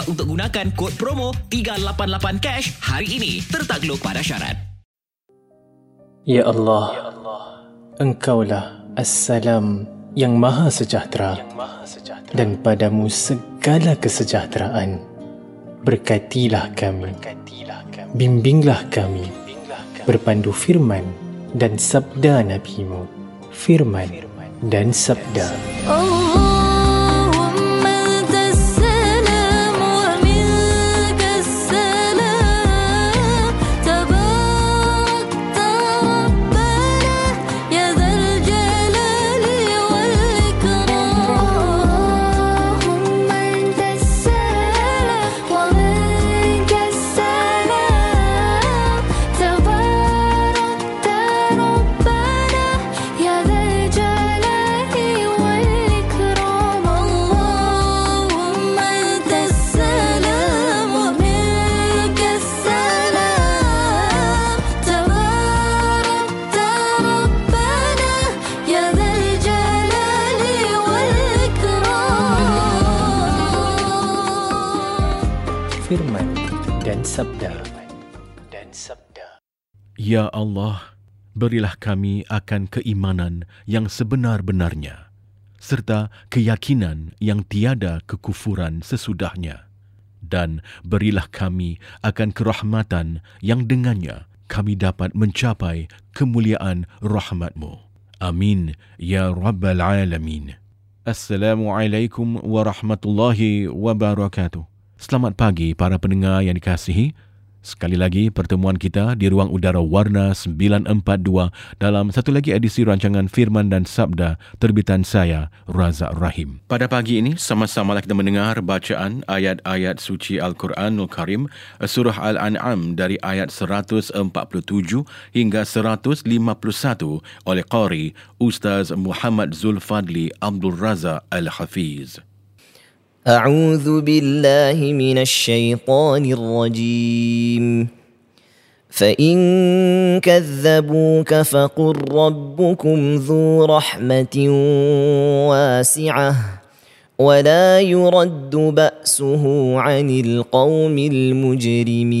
tempat untuk gunakan kod promo 388cash hari ini. Tertakluk pada syarat. Ya Allah, ya Allah. Engkaulah Assalam yang Maha Sejahtera. Yang Maha Sejahtera. Dan padamu segala kesejahteraan. Berkatilah kami. Berkatilah kami. Bimbinglah kami. Bimbinglah kami. Berpandu firman dan sabda NabiMu, Firman, firman. dan sabda. Allah. Sabda. Dan sabda. Ya Allah, berilah kami akan keimanan yang sebenar-benarnya, serta keyakinan yang tiada kekufuran sesudahnya. Dan berilah kami akan kerahmatan yang dengannya kami dapat mencapai kemuliaan rahmatmu. Amin, Ya Rabbal Alamin. Assalamualaikum warahmatullahi wabarakatuh. Selamat pagi para pendengar yang dikasihi. Sekali lagi pertemuan kita di ruang udara Warna 942 dalam satu lagi edisi rancangan Firman dan Sabda terbitan saya Razak Rahim. Pada pagi ini sama-sama kita mendengar bacaan ayat-ayat suci Al-Quranul Karim surah Al-An'am dari ayat 147 hingga 151 oleh qari Ustaz Muhammad Zulfadli Abdul Razak Al-Hafiz. أعوذ بالله من الشيطان الرجيم. فإن كذبوك فقل ربكم ذو رحمة واسعة ولا يرد بأسه عن القوم المجرمين.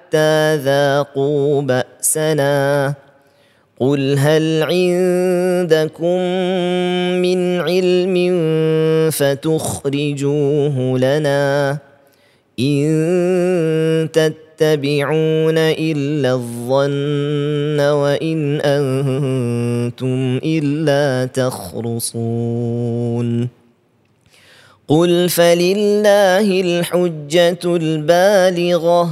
حتى ذاقوا بأسنا. قل هل عندكم من علم فتخرجوه لنا إن تتبعون إلا الظن وإن أنتم إلا تخرصون. قل فلله الحجة البالغة.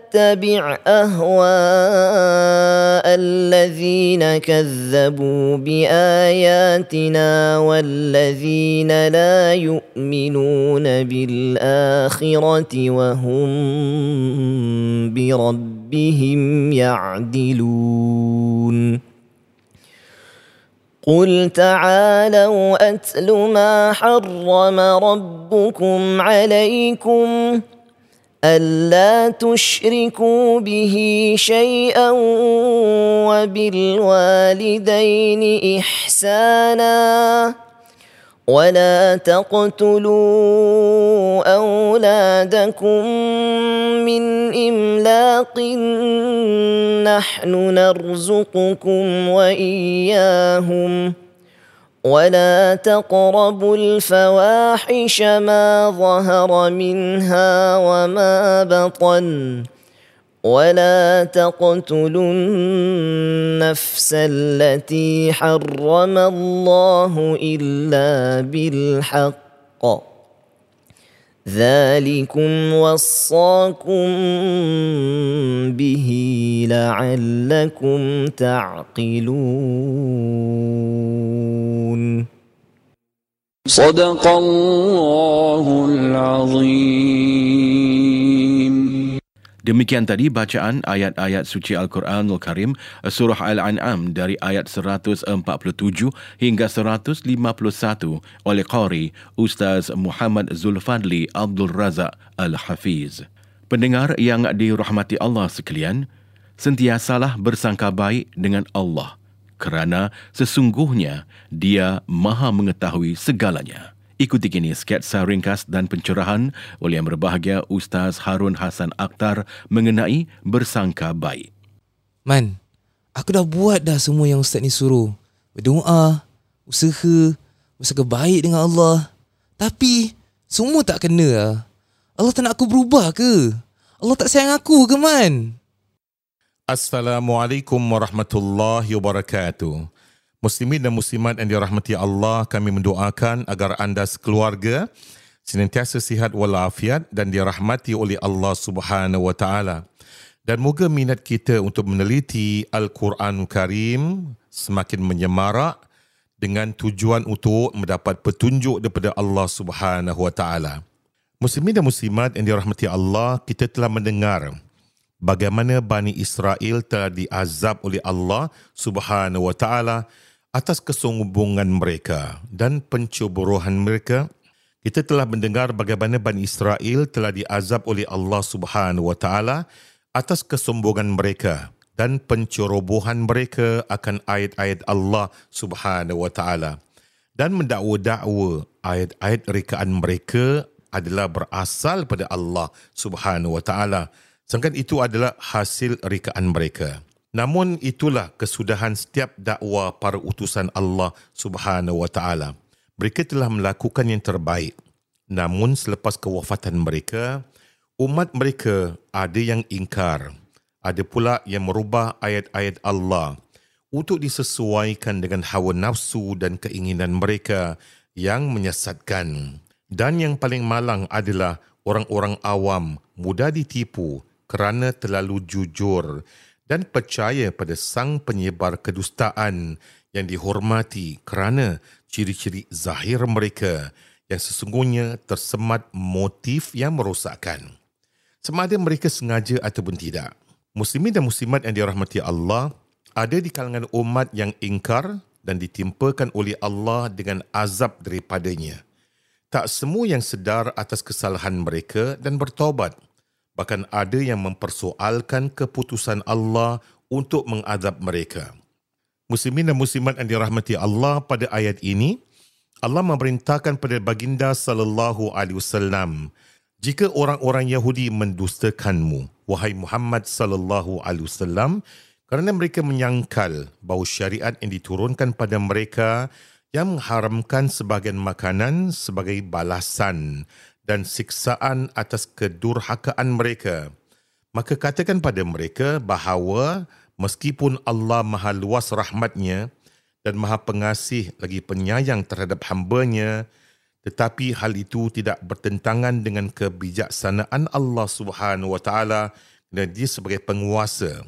أهواء الذين كذبوا بآياتنا والذين لا يؤمنون بالآخرة وهم بربهم يعدلون. قل تعالوا أتل ما حرم ربكم عليكم ألا تشركوا به شيئا وبالوالدين إحسانا ولا تقتلوا أولادكم من إملاق نحن نرزقكم وإياهم ولا تقربوا الفواحش ما ظهر منها وما بطن ولا تقتلوا النفس التي حرم الله الا بالحق ذلكم وصاكم به لعلكم تعقلون صدق الله العظيم. Demikian tadi bacaan ayat-ayat suci Al-Quranul Karim surah Al-An'am dari ayat 147 hingga 151 oleh Qari Ustaz Muhammad Zulfadli Abdul Razak Al-Hafiz. Pendengar yang dirahmati Allah sekalian, sentiasalah bersangka baik dengan Allah kerana sesungguhnya Dia Maha mengetahui segalanya. Ikuti kini sketsa ringkas dan pencerahan oleh yang berbahagia Ustaz Harun Hasan Akhtar mengenai bersangka baik. Man, aku dah buat dah semua yang ustaz ni suruh. Berdoa, usaha, bersangka baik dengan Allah. Tapi, semua tak kena lah. Allah tak nak aku berubah ke? Allah tak sayang aku ke, Man? Assalamualaikum warahmatullahi wabarakatuh. Muslimin dan muslimat yang dirahmati Allah, kami mendoakan agar anda sekeluarga senantiasa sihat walafiat dan dirahmati oleh Allah Subhanahu wa taala. Dan moga minat kita untuk meneliti Al-Quran Karim semakin menyemarak dengan tujuan untuk mendapat petunjuk daripada Allah Subhanahu wa taala. Muslimin dan muslimat yang dirahmati Allah, kita telah mendengar bagaimana Bani Israel telah diazab oleh Allah Subhanahu wa taala atas kesombongan mereka dan pencuburuhan mereka. Kita telah mendengar bagaimana Bani Israel telah diazab oleh Allah Subhanahu wa taala atas kesombongan mereka dan pencerobohan mereka akan ayat-ayat Allah Subhanahu wa taala dan mendakwa-dakwa ayat-ayat rekaan mereka adalah berasal pada Allah Subhanahu wa taala sedangkan itu adalah hasil rekaan mereka. Namun itulah kesudahan setiap dakwa para utusan Allah Subhanahu wa taala. Mereka telah melakukan yang terbaik. Namun selepas kewafatan mereka, umat mereka ada yang ingkar. Ada pula yang merubah ayat-ayat Allah untuk disesuaikan dengan hawa nafsu dan keinginan mereka yang menyesatkan. Dan yang paling malang adalah orang-orang awam mudah ditipu kerana terlalu jujur dan percaya pada sang penyebar kedustaan yang dihormati kerana ciri-ciri zahir mereka yang sesungguhnya tersemat motif yang merosakkan. Sama ada mereka sengaja ataupun tidak. Muslimin dan muslimat yang dirahmati Allah ada di kalangan umat yang ingkar dan ditimpakan oleh Allah dengan azab daripadanya. Tak semua yang sedar atas kesalahan mereka dan bertaubat – Bahkan ada yang mempersoalkan keputusan Allah untuk mengadab mereka. Muslimin dan muslimat yang dirahmati Allah pada ayat ini, Allah memerintahkan pada baginda sallallahu alaihi wasallam, jika orang-orang Yahudi mendustakanmu, wahai Muhammad sallallahu alaihi wasallam, kerana mereka menyangkal bahawa syariat yang diturunkan pada mereka yang mengharamkan sebahagian makanan sebagai balasan dan siksaan atas kedurhakaan mereka. Maka katakan pada mereka bahawa meskipun Allah maha luas rahmatnya dan maha pengasih lagi penyayang terhadap hambanya, tetapi hal itu tidak bertentangan dengan kebijaksanaan Allah Subhanahu Wa Taala dan dia sebagai penguasa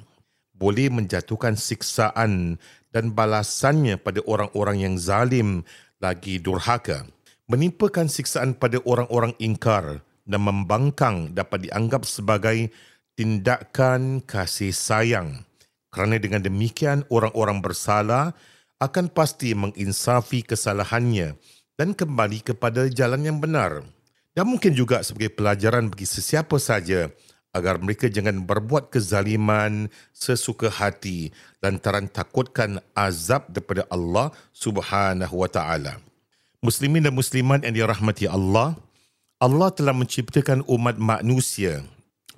boleh menjatuhkan siksaan dan balasannya pada orang-orang yang zalim lagi durhaka menimpakan siksaan pada orang-orang ingkar dan membangkang dapat dianggap sebagai tindakan kasih sayang. Kerana dengan demikian orang-orang bersalah akan pasti menginsafi kesalahannya dan kembali kepada jalan yang benar. Dan mungkin juga sebagai pelajaran bagi sesiapa saja agar mereka jangan berbuat kezaliman sesuka hati lantaran takutkan azab daripada Allah Subhanahu wa taala. Muslimin dan muslimat yang dirahmati Allah, Allah telah menciptakan umat manusia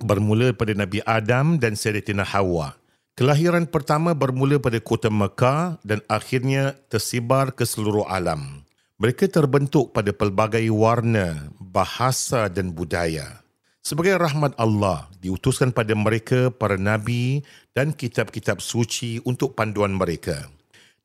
bermula pada Nabi Adam dan Sayyidatina Hawa. Kelahiran pertama bermula pada kota Mekah dan akhirnya tersebar ke seluruh alam. Mereka terbentuk pada pelbagai warna, bahasa dan budaya. Sebagai rahmat Allah, diutuskan pada mereka para nabi dan kitab-kitab suci untuk panduan mereka.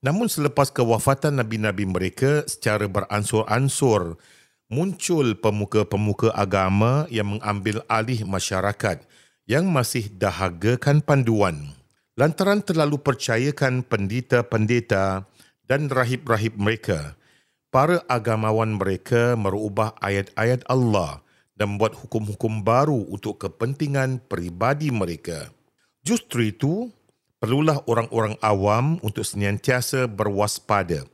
Namun selepas kewafatan nabi-nabi mereka secara beransur-ansur, muncul pemuka-pemuka agama yang mengambil alih masyarakat yang masih dahagakan panduan. Lantaran terlalu percayakan pendeta-pendeta dan rahib-rahib mereka, para agamawan mereka merubah ayat-ayat Allah dan membuat hukum-hukum baru untuk kepentingan peribadi mereka. Justru itu, perlulah orang-orang awam untuk senantiasa berwaspada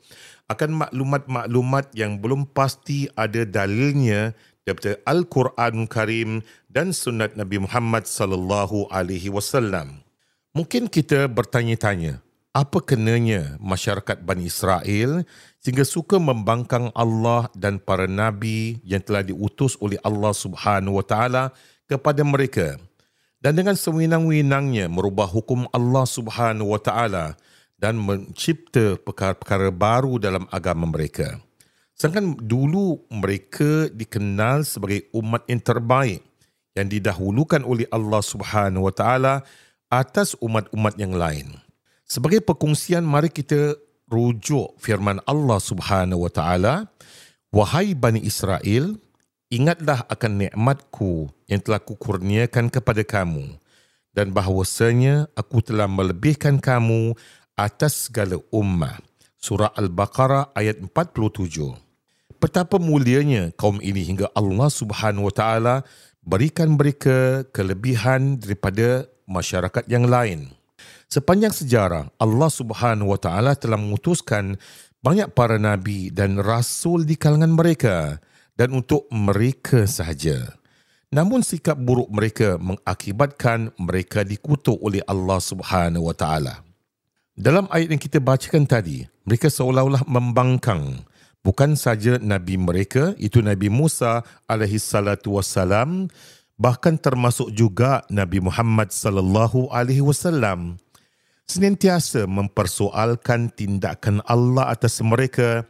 akan maklumat-maklumat yang belum pasti ada dalilnya daripada Al-Quran Karim dan sunnat Nabi Muhammad sallallahu alaihi wasallam. Mungkin kita bertanya-tanya, apa kenanya masyarakat Bani Israel sehingga suka membangkang Allah dan para nabi yang telah diutus oleh Allah Subhanahu wa taala kepada mereka dan dengan sewenang-wenangnya merubah hukum Allah Subhanahu wa taala dan mencipta perkara-perkara baru dalam agama mereka. Sedangkan dulu mereka dikenal sebagai umat yang terbaik yang didahulukan oleh Allah Subhanahu wa taala atas umat-umat yang lain. Sebagai perkongsian, mari kita rujuk firman Allah Subhanahu Wa Taala, Wahai Bani Israel, ingatlah akan nikmatku yang telah kukurniakan kepada kamu dan bahawasanya aku telah melebihkan kamu atas segala ummah. Surah Al-Baqarah ayat 47. Betapa mulianya kaum ini hingga Allah Subhanahu Wa Taala berikan mereka kelebihan daripada masyarakat yang lain. Sepanjang sejarah, Allah Subhanahu Wa Taala telah mengutuskan banyak para nabi dan rasul di kalangan mereka dan untuk mereka sahaja. Namun sikap buruk mereka mengakibatkan mereka dikutuk oleh Allah Subhanahu Wa Taala. Dalam ayat yang kita bacakan tadi, mereka seolah-olah membangkang bukan saja nabi mereka itu Nabi Musa alaihi salatu wassalam bahkan termasuk juga Nabi Muhammad sallallahu alaihi wasallam senantiasa mempersoalkan tindakan Allah atas mereka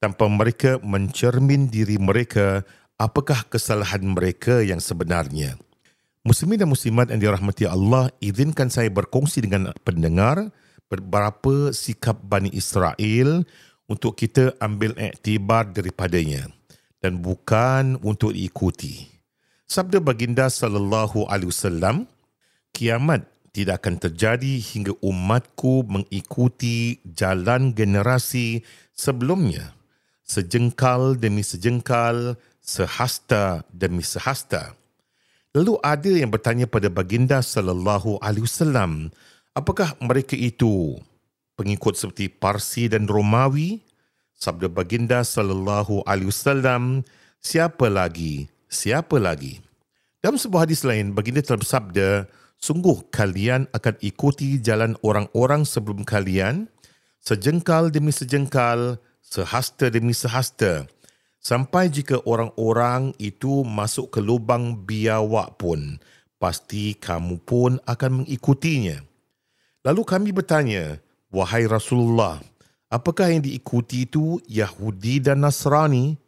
tanpa mereka mencermin diri mereka apakah kesalahan mereka yang sebenarnya. Muslimin dan muslimat yang dirahmati Allah, izinkan saya berkongsi dengan pendengar beberapa sikap Bani Israel untuk kita ambil iktibar daripadanya dan bukan untuk diikuti. Sabda baginda sallallahu alaihi wasallam, kiamat tidak akan terjadi hingga umatku mengikuti jalan generasi sebelumnya. Sejengkal demi sejengkal, sehasta demi sehasta. Lalu ada yang bertanya pada baginda sallallahu alaihi wasallam, apakah mereka itu pengikut seperti Parsi dan Romawi? Sabda baginda sallallahu alaihi wasallam, siapa lagi? Siapa lagi? Dalam sebuah hadis lain, baginda telah bersabda, sungguh kalian akan ikuti jalan orang-orang sebelum kalian, sejengkal demi sejengkal, sehasta demi sehasta, sampai jika orang-orang itu masuk ke lubang biawak pun, pasti kamu pun akan mengikutinya. Lalu kami bertanya, wahai Rasulullah, apakah yang diikuti itu Yahudi dan Nasrani?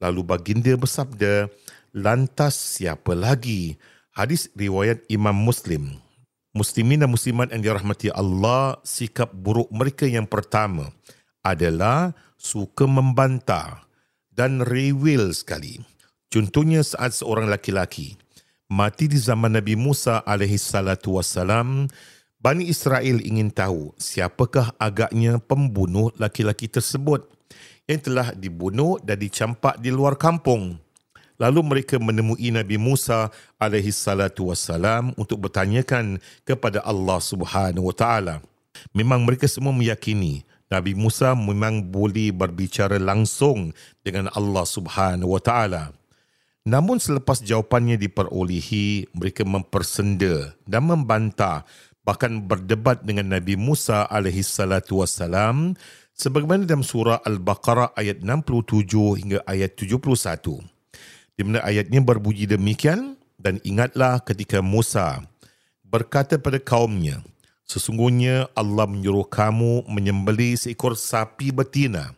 Lalu baginda bersabda, lantas siapa lagi? Hadis riwayat Imam Muslim. Muslimin dan muslimat yang dirahmati Allah, sikap buruk mereka yang pertama adalah suka membantah dan rewel sekali. Contohnya saat seorang laki-laki mati di zaman Nabi Musa alaihi salatu wassalam, Bani Israel ingin tahu siapakah agaknya pembunuh laki-laki tersebut yang telah dibunuh dan dicampak di luar kampung. Lalu mereka menemui Nabi Musa alaihi salatu wassalam untuk bertanyakan kepada Allah Subhanahu wa taala. Memang mereka semua meyakini Nabi Musa memang boleh berbicara langsung dengan Allah Subhanahu wa taala. Namun selepas jawapannya diperolehi, mereka mempersenda dan membantah bahkan berdebat dengan Nabi Musa alaihi salatu wassalam sebagaimana dalam surah Al-Baqarah ayat 67 hingga ayat 71. Di mana ayatnya berbunyi demikian dan ingatlah ketika Musa berkata pada kaumnya, sesungguhnya Allah menyuruh kamu menyembeli seekor sapi betina.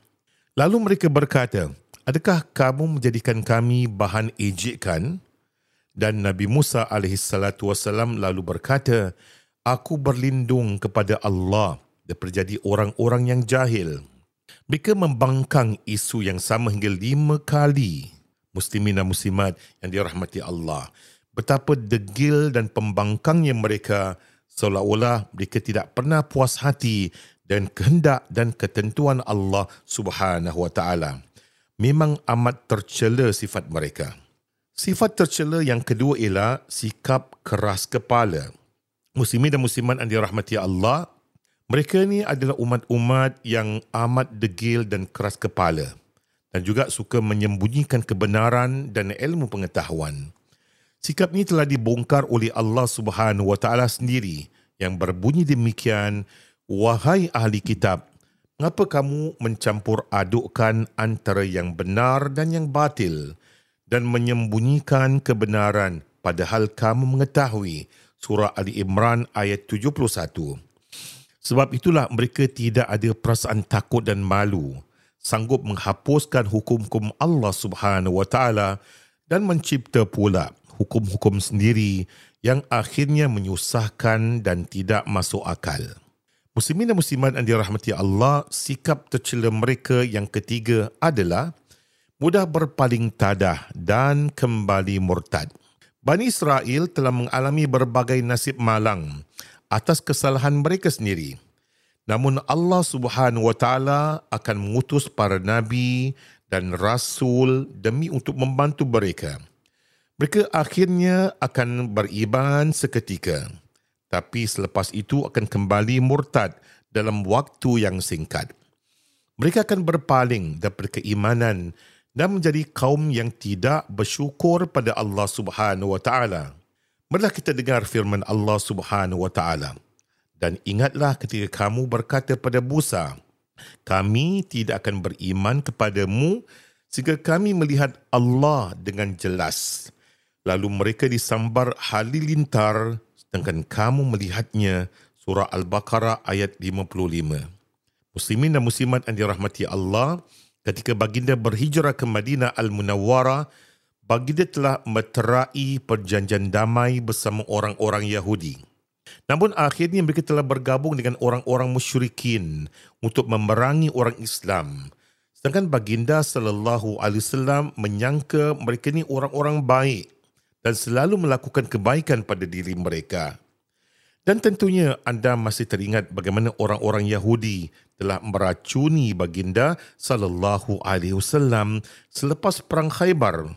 Lalu mereka berkata, adakah kamu menjadikan kami bahan ejekan? Dan Nabi Musa AS lalu berkata, Aku berlindung kepada Allah daripada jadi orang-orang yang jahil. Mereka membangkang isu yang sama hingga lima kali. Muslimin dan muslimat yang dirahmati Allah. Betapa degil dan pembangkangnya mereka seolah-olah mereka tidak pernah puas hati dan kehendak dan ketentuan Allah Subhanahu wa taala memang amat tercela sifat mereka. Sifat tercela yang kedua ialah sikap keras kepala. Muslimin dan muslimat yang dirahmati Allah, mereka ni adalah umat-umat yang amat degil dan keras kepala dan juga suka menyembunyikan kebenaran dan ilmu pengetahuan. Sikap ini telah dibongkar oleh Allah Subhanahu wa taala sendiri yang berbunyi demikian, wahai ahli kitab, Mengapa kamu mencampur adukkan antara yang benar dan yang batil dan menyembunyikan kebenaran padahal kamu mengetahui surah Ali Imran ayat 71. Sebab itulah mereka tidak ada perasaan takut dan malu, sanggup menghapuskan hukum-hukum Allah Subhanahu wa taala dan mencipta pula hukum-hukum sendiri yang akhirnya menyusahkan dan tidak masuk akal. Muslimin dan muslimat yang dirahmati Allah, sikap tercela mereka yang ketiga adalah mudah berpaling tadah dan kembali murtad. Bani Israel telah mengalami berbagai nasib malang atas kesalahan mereka sendiri. Namun Allah Subhanahu wa taala akan mengutus para nabi dan rasul demi untuk membantu mereka. Mereka akhirnya akan beriman seketika tapi selepas itu akan kembali murtad dalam waktu yang singkat. Mereka akan berpaling daripada keimanan dan menjadi kaum yang tidak bersyukur pada Allah Subhanahu wa taala. Marilah kita dengar firman Allah Subhanahu wa taala. Dan ingatlah ketika kamu berkata pada Musa, kami tidak akan beriman kepadamu sehingga kami melihat Allah dengan jelas. Lalu mereka disambar halilintar sedangkan kamu melihatnya surah Al-Baqarah ayat 55. Muslimin dan muslimat yang dirahmati Allah, ketika baginda berhijrah ke Madinah Al-Munawwarah, baginda telah meterai perjanjian damai bersama orang-orang Yahudi. Namun akhirnya mereka telah bergabung dengan orang-orang musyrikin untuk memerangi orang Islam. Sedangkan baginda sallallahu alaihi wasallam menyangka mereka ni orang-orang baik dan selalu melakukan kebaikan pada diri mereka. Dan tentunya anda masih teringat bagaimana orang-orang Yahudi telah meracuni baginda sallallahu alaihi wasallam selepas perang Khaybar.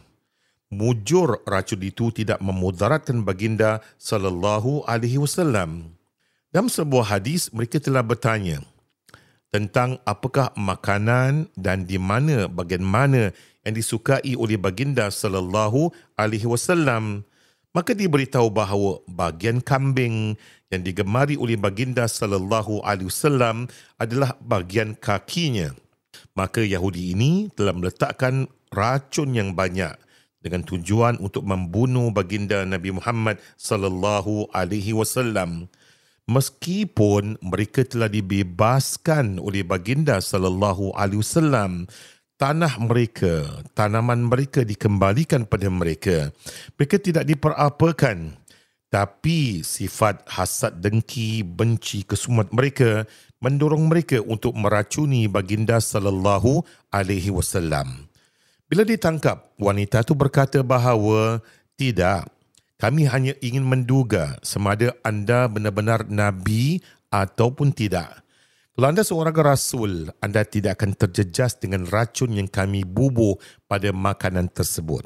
Mujur racun itu tidak memudaratkan baginda sallallahu alaihi wasallam. Dalam sebuah hadis mereka telah bertanya tentang apakah makanan dan di mana bagian mana yang disukai oleh baginda sallallahu alaihi wasallam. Maka diberitahu bahawa bagian kambing yang digemari oleh baginda sallallahu alaihi wasallam adalah bagian kakinya. Maka Yahudi ini telah meletakkan racun yang banyak dengan tujuan untuk membunuh baginda Nabi Muhammad sallallahu alaihi wasallam meskipun mereka telah dibebaskan oleh baginda sallallahu alaihi wasallam tanah mereka, tanaman mereka dikembalikan pada mereka. Mereka tidak diperapakan. Tapi sifat hasad dengki, benci, kesumat mereka mendorong mereka untuk meracuni baginda sallallahu alaihi wasallam. Bila ditangkap, wanita itu berkata bahawa tidak, kami hanya ingin menduga semada anda benar-benar nabi ataupun tidak. Kalau anda seorang rasul, anda tidak akan terjejas dengan racun yang kami bubuh pada makanan tersebut.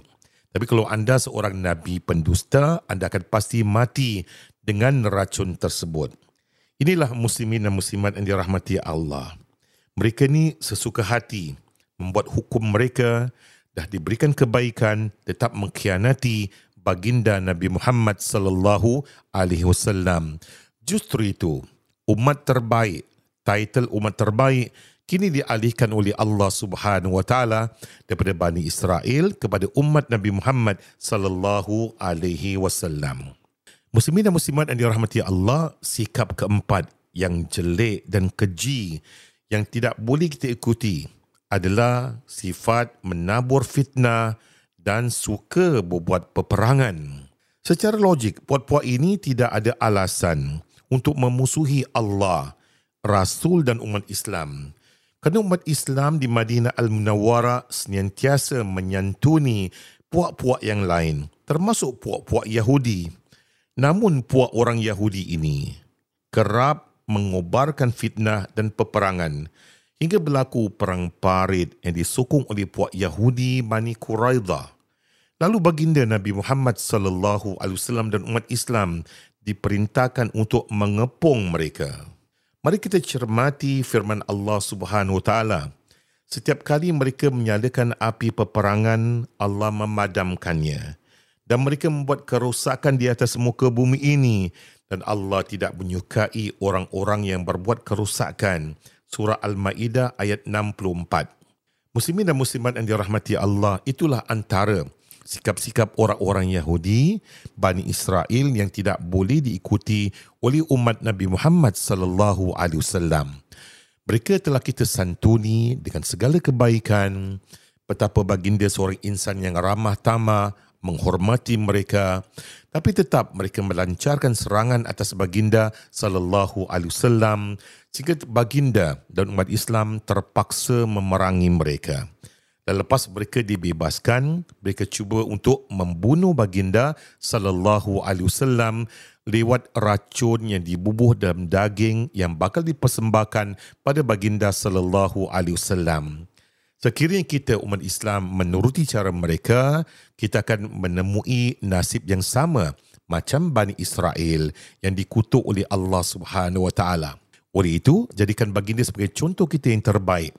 Tapi kalau anda seorang nabi pendusta, anda akan pasti mati dengan racun tersebut. Inilah muslimin dan muslimat yang dirahmati Allah. Mereka ni sesuka hati membuat hukum mereka dah diberikan kebaikan tetap mengkhianati baginda Nabi Muhammad sallallahu alaihi wasallam. Justru itu, umat terbaik, title umat terbaik kini dialihkan oleh Allah Subhanahu wa taala daripada Bani Israel kepada umat Nabi Muhammad sallallahu alaihi wasallam. Muslimin dan muslimat yang dirahmati Allah, sikap keempat yang jelek dan keji yang tidak boleh kita ikuti adalah sifat menabur fitnah dan suka berbuat peperangan. Secara logik, puak-puak ini tidak ada alasan untuk memusuhi Allah, Rasul dan umat Islam. Kerana umat Islam di Madinah Al-Munawwarah senantiasa menyantuni puak-puak yang lain, termasuk puak-puak Yahudi. Namun puak orang Yahudi ini kerap mengobarkan fitnah dan peperangan hingga berlaku perang parit yang disokong oleh puak Yahudi Bani Quraidah. Lalu baginda Nabi Muhammad sallallahu alaihi wasallam dan umat Islam diperintahkan untuk mengepung mereka. Mari kita cermati firman Allah Subhanahu wa taala. Setiap kali mereka menyalakan api peperangan, Allah memadamkannya dan mereka membuat kerosakan di atas muka bumi ini dan Allah tidak menyukai orang-orang yang berbuat kerosakan. Surah Al-Maidah ayat 64. Muslimin dan muslimat yang dirahmati Allah, itulah antara sikap-sikap orang-orang Yahudi, Bani Israel yang tidak boleh diikuti oleh umat Nabi Muhammad sallallahu alaihi wasallam. Mereka telah kita santuni dengan segala kebaikan, betapa baginda seorang insan yang ramah tamah, menghormati mereka. Tapi tetap mereka melancarkan serangan atas baginda sallallahu alaihi wasallam sehingga baginda dan umat Islam terpaksa memerangi mereka dan lepas mereka dibebaskan mereka cuba untuk membunuh baginda sallallahu alaihi wasallam lewat racun yang dibubuh dalam daging yang bakal dipersembahkan pada baginda sallallahu alaihi wasallam Sekiranya kita umat Islam menuruti cara mereka, kita akan menemui nasib yang sama macam Bani Israel yang dikutuk oleh Allah Subhanahu Wa Taala. Oleh itu, jadikan baginda sebagai contoh kita yang terbaik.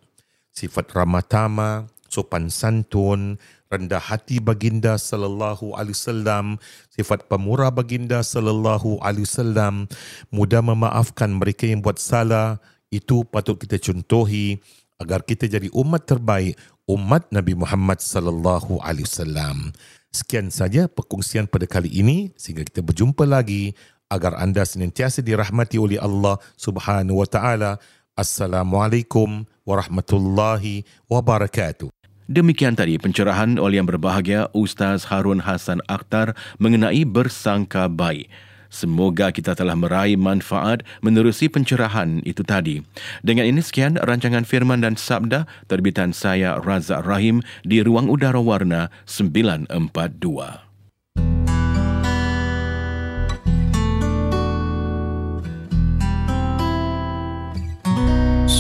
Sifat ramah tamah, sopan santun, rendah hati baginda sallallahu alaihi wasallam, sifat pemurah baginda sallallahu alaihi wasallam, mudah memaafkan mereka yang buat salah, itu patut kita contohi agar kita jadi umat terbaik umat Nabi Muhammad sallallahu alaihi wasallam. Sekian saja perkongsian pada kali ini sehingga kita berjumpa lagi agar anda senantiasa dirahmati oleh Allah Subhanahu wa taala. Assalamualaikum warahmatullahi wabarakatuh. Demikian tadi pencerahan oleh yang berbahagia Ustaz Harun Hasan Akhtar mengenai bersangka baik. Semoga kita telah meraih manfaat menerusi pencerahan itu tadi. Dengan ini sekian rancangan firman dan sabda terbitan saya Razak Rahim di Ruang Udara Warna 942.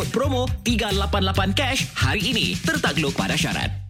kod promo 388 cash hari ini. Tertakluk pada syarat.